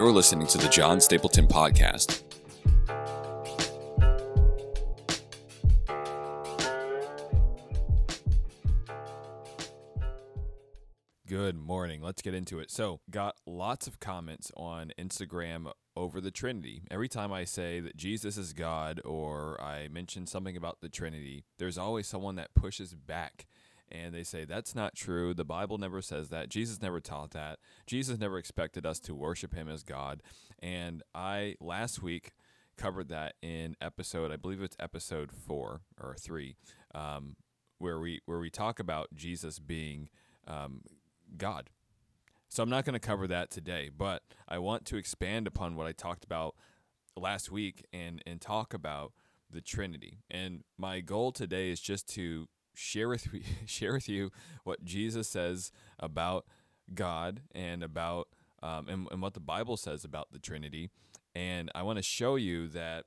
You're listening to the John Stapleton Podcast. Good morning. Let's get into it. So, got lots of comments on Instagram over the Trinity. Every time I say that Jesus is God or I mention something about the Trinity, there's always someone that pushes back and they say that's not true. The Bible never says that. Jesus never taught that. Jesus never expected us to worship him as God. And I last week covered that in episode, I believe it's episode 4 or 3, um, where we where we talk about Jesus being um, God. So I'm not going to cover that today, but I want to expand upon what I talked about last week and and talk about the Trinity. And my goal today is just to share with share with you what Jesus says about God and about um, and, and what the Bible says about the Trinity. And I want to show you that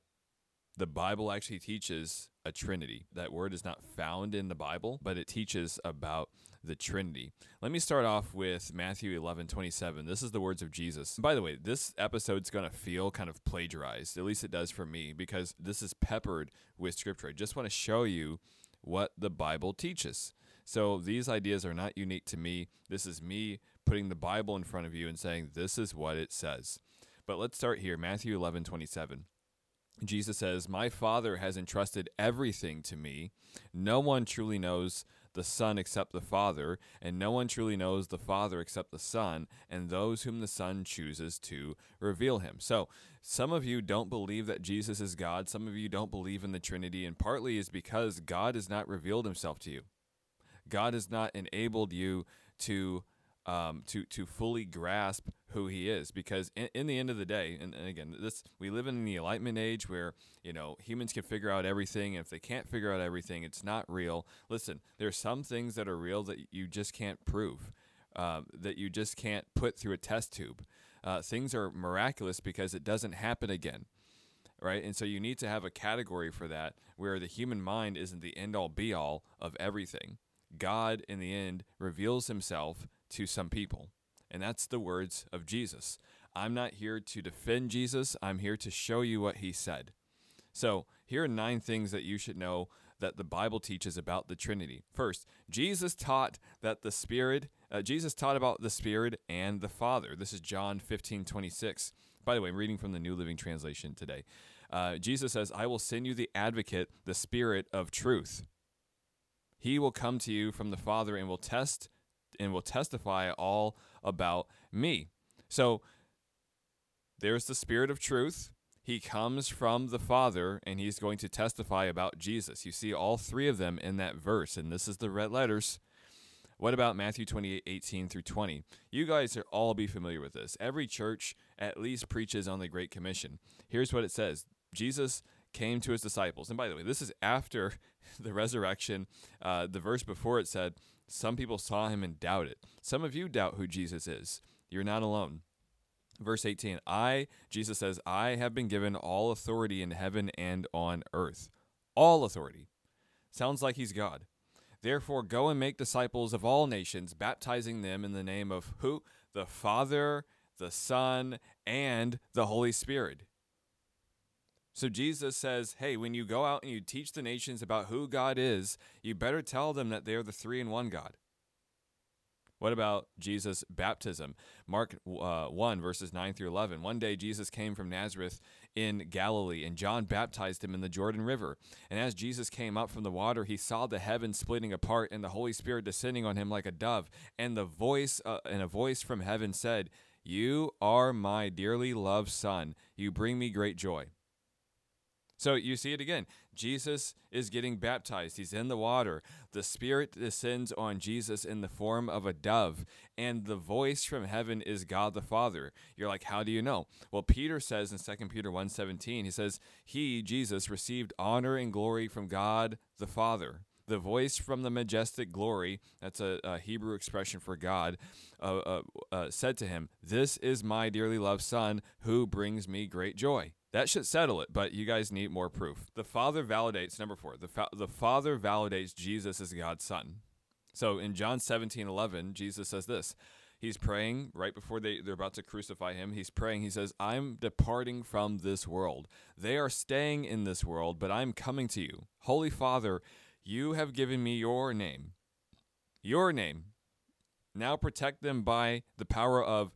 the Bible actually teaches a Trinity. That word is not found in the Bible, but it teaches about the Trinity. Let me start off with Matthew 11, 27. This is the words of Jesus. by the way, this episode's going to feel kind of plagiarized. At least it does for me, because this is peppered with scripture. I just want to show you what the Bible teaches. So these ideas are not unique to me. This is me putting the Bible in front of you and saying, this is what it says. But let's start here Matthew 11, 27. Jesus says, My Father has entrusted everything to me. No one truly knows the Son except the Father, and no one truly knows the Father except the Son, and those whom the Son chooses to reveal him. So, some of you don't believe that Jesus is God. Some of you don't believe in the Trinity, and partly is because God has not revealed himself to you. God has not enabled you to um, to to fully grasp who he is because in, in the end of the day and, and, again this we live in the enlightenment age where you know humans can figure out everything if they can't figure out everything it's not real. Listen there's some things that are real that you just can't prove um, that you just can't put through a test tube. Uh, things are miraculous because it doesn't happen again right? And so you need to have a category for that where the human mind isn't the end all be all of everything. God in the end reveals himself to some people. And that's the words of Jesus. I'm not here to defend Jesus, I'm here to show you what he said. So, here are nine things that you should know that the Bible teaches about the Trinity. First, Jesus taught that the Spirit, uh, Jesus taught about the Spirit and the Father. This is John 15 26. By the way, I'm reading from the New Living Translation today. Uh, Jesus says, I will send you the advocate, the Spirit of truth. He will come to you from the Father and will test and will testify all about me. So there's the Spirit of truth. He comes from the Father and he's going to testify about Jesus. You see all three of them in that verse, and this is the red letters. What about Matthew 28 18 through 20? You guys are all be familiar with this. Every church at least preaches on the Great Commission. Here's what it says Jesus came to his disciples. And by the way, this is after the resurrection. Uh, the verse before it said, some people saw him and doubted. Some of you doubt who Jesus is. You're not alone. Verse 18 I, Jesus says, I have been given all authority in heaven and on earth. All authority. Sounds like he's God. Therefore, go and make disciples of all nations, baptizing them in the name of who? The Father, the Son, and the Holy Spirit so Jesus says, hey, when you go out and you teach the nations about who God is, you better tell them that they're the three in one God. What about Jesus' baptism? Mark uh, 1, verses 9 through 11. One day Jesus came from Nazareth in Galilee, and John baptized him in the Jordan River. And as Jesus came up from the water, he saw the heavens splitting apart and the Holy Spirit descending on him like a dove. And the voice, uh, and a voice from heaven said, You are my dearly loved Son. You bring me great joy. So you see it again. Jesus is getting baptized. He's in the water. The Spirit descends on Jesus in the form of a dove, and the voice from heaven is God the Father. You're like, how do you know? Well, Peter says in 2 Peter 1:17, he says, "He, Jesus, received honor and glory from God the Father." The voice from the majestic glory, that's a, a Hebrew expression for God, uh, uh, uh, said to him, This is my dearly loved Son who brings me great joy. That should settle it, but you guys need more proof. The Father validates, number four, the, fa- the Father validates Jesus as God's Son. So in John 17 11, Jesus says this he's praying right before they, they're about to crucify him. He's praying. He says, I'm departing from this world. They are staying in this world, but I'm coming to you. Holy Father, you have given me your name. Your name. Now protect them by the power of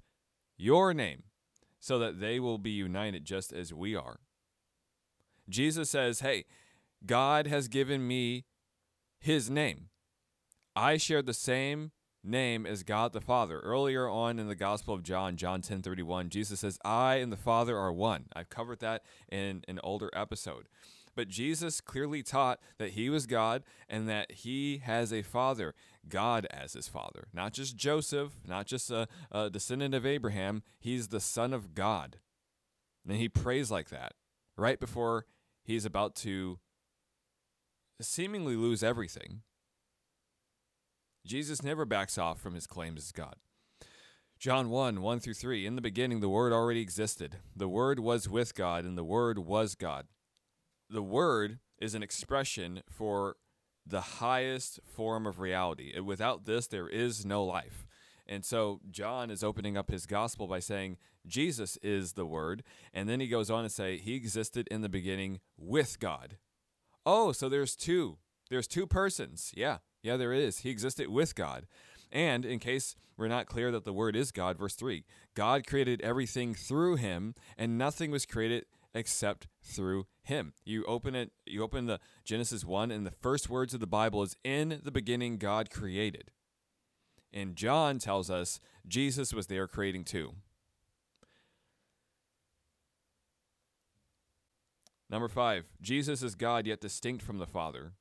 your name, so that they will be united just as we are. Jesus says, Hey, God has given me his name. I share the same name as God the Father. Earlier on in the Gospel of John, John 10 31, Jesus says, I and the Father are one. I've covered that in an older episode. But Jesus clearly taught that he was God and that he has a father, God as his father. Not just Joseph, not just a, a descendant of Abraham. He's the Son of God. And he prays like that right before he's about to seemingly lose everything. Jesus never backs off from his claims as God. John 1 1 through 3 In the beginning, the Word already existed. The Word was with God, and the Word was God the word is an expression for the highest form of reality. Without this, there is no life. And so John is opening up his gospel by saying Jesus is the word. And then he goes on to say he existed in the beginning with God. Oh, so there's two. There's two persons. Yeah. Yeah, there is. He existed with God. And in case we're not clear that the word is God, verse 3 God created everything through him, and nothing was created except through him. You open it, you open the Genesis 1 and the first words of the Bible is in the beginning God created. And John tells us Jesus was there creating too. Number 5, Jesus is God yet distinct from the Father.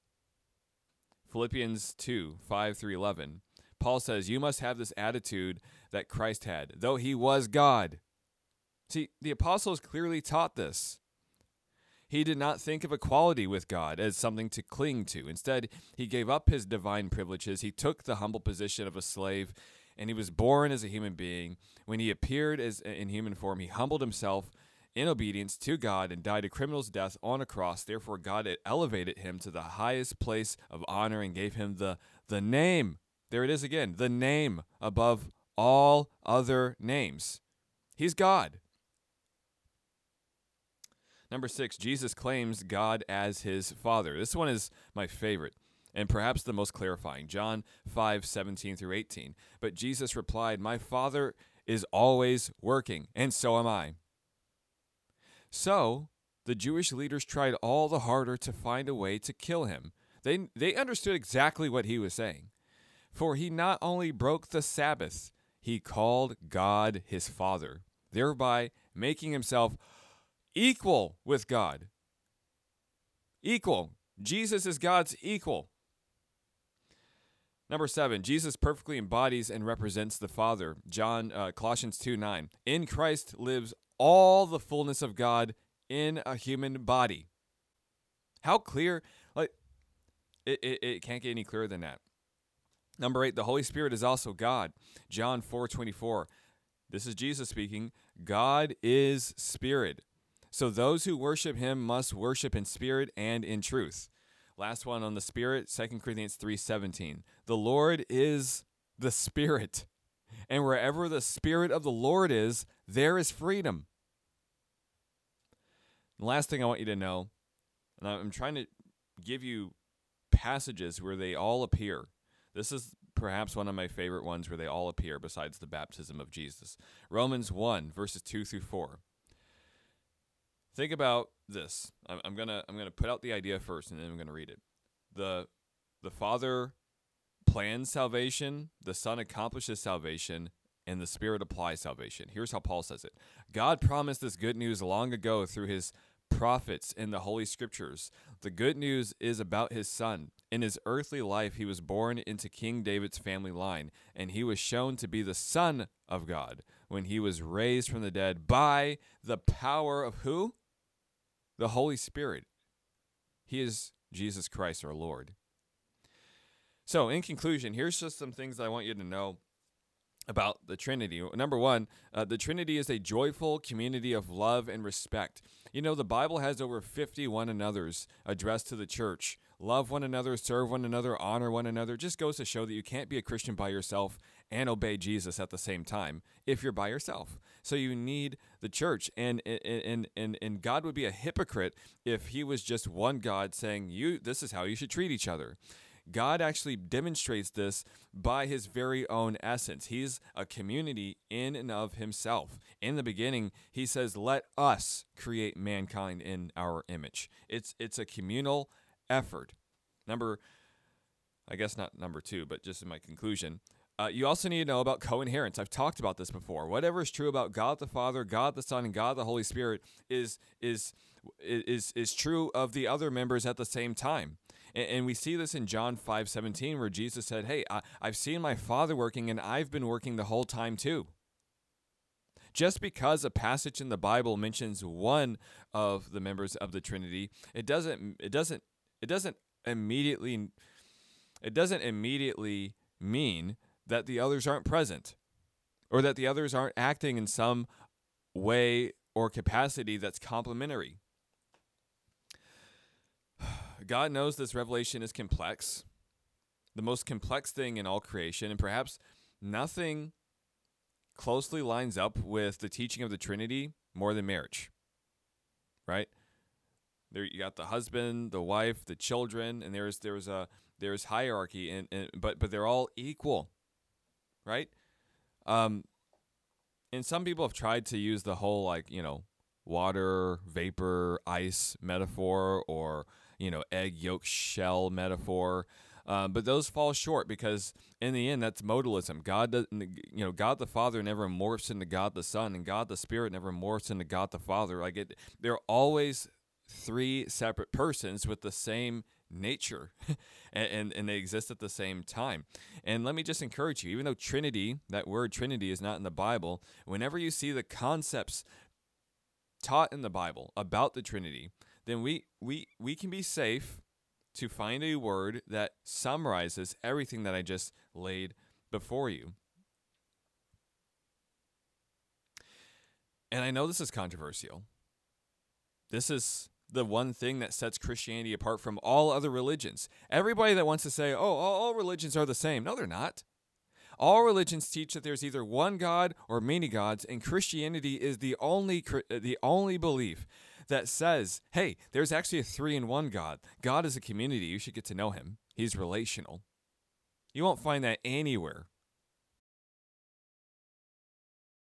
Philippians 2, 5 through 11. Paul says, You must have this attitude that Christ had, though he was God. See, the apostles clearly taught this. He did not think of equality with God as something to cling to. Instead, he gave up his divine privileges. He took the humble position of a slave, and he was born as a human being. When he appeared as in human form, he humbled himself in obedience to God and died a criminal's death on a cross. Therefore, God elevated him to the highest place of honor and gave him the, the name. There it is again the name above all other names. He's God. Number six, Jesus claims God as his Father. This one is my favorite and perhaps the most clarifying. John 5 17 through 18. But Jesus replied, My Father is always working, and so am I. So the Jewish leaders tried all the harder to find a way to kill him. They, they understood exactly what he was saying. For he not only broke the Sabbath, he called God his Father, thereby making himself equal with God. Equal. Jesus is God's equal. Number seven, Jesus perfectly embodies and represents the Father. John uh, Colossians 2 9. In Christ lives all the fullness of God in a human body. How clear? Like, it, it, it can't get any clearer than that. Number eight, the Holy Spirit is also God. John 4 24. This is Jesus speaking. God is spirit. So those who worship him must worship in spirit and in truth. Last one on the spirit, 2 Corinthians 3:17. The Lord is the spirit. And wherever the spirit of the Lord is, there is freedom. The last thing I want you to know, and I'm trying to give you passages where they all appear. This is perhaps one of my favorite ones where they all appear besides the baptism of Jesus. Romans 1 verses 2 through 4. Think about this. I'm, I'm gonna I'm gonna put out the idea first, and then I'm gonna read it. the The Father plans salvation, the Son accomplishes salvation, and the Spirit applies salvation. Here's how Paul says it God promised this good news long ago through his prophets in the Holy Scriptures. The good news is about his Son. In his earthly life, he was born into King David's family line, and he was shown to be the Son of God when he was raised from the dead by the power of who? the Holy Spirit. He is Jesus Christ our Lord. So, in conclusion, here's just some things I want you to know about the Trinity. Number one, uh, the Trinity is a joyful community of love and respect. You know, the Bible has over 50 one another's addressed to the church. Love one another, serve one another, honor one another. Just goes to show that you can't be a Christian by yourself and obey Jesus at the same time if you're by yourself. So you need the church and and and and God would be a hypocrite if he was just one God saying you this is how you should treat each other. God actually demonstrates this by his very own essence. He's a community in and of himself. In the beginning, he says, "Let us create mankind in our image." It's it's a communal effort. Number I guess not number 2, but just in my conclusion, uh, you also need to know about co-inherence. I've talked about this before. Whatever is true about God the Father, God the Son, and God the Holy Spirit is is is is true of the other members at the same time. And, and we see this in John five seventeen, where Jesus said, "Hey, I, I've seen my Father working, and I've been working the whole time too." Just because a passage in the Bible mentions one of the members of the Trinity, it doesn't it doesn't it doesn't immediately it doesn't immediately mean that the others aren't present or that the others aren't acting in some way or capacity that's complementary. God knows this revelation is complex, the most complex thing in all creation, and perhaps nothing closely lines up with the teaching of the Trinity more than marriage. Right? There you got the husband, the wife, the children, and there's there's a there's hierarchy and, and but but they're all equal right? Um, and some people have tried to use the whole like you know water, vapor, ice metaphor, or you know egg yolk shell metaphor. Um, but those fall short because in the end, that's modalism. God, does, you know, God the Father never morphs into God the Son, and God the Spirit never morphs into God the Father. Like it, they're always three separate persons with the same nature and, and, and, they exist at the same time. And let me just encourage you, even though Trinity, that word Trinity, is not in the Bible, whenever you see the concepts taught in the Bible about the Trinity, then we, we, we can be safe to find a word that summarizes everything that I just laid before you. And I know this is controversial. This is the one thing that sets Christianity apart from all other religions. Everybody that wants to say, oh, all, all, religions are the same. No, they're not. All religions teach that there's either one God or many gods, and Christianity is the only uh, the only belief that says, hey, there's actually a three in one God. God is a community. You should get to know him. He's relational. You won't find that anywhere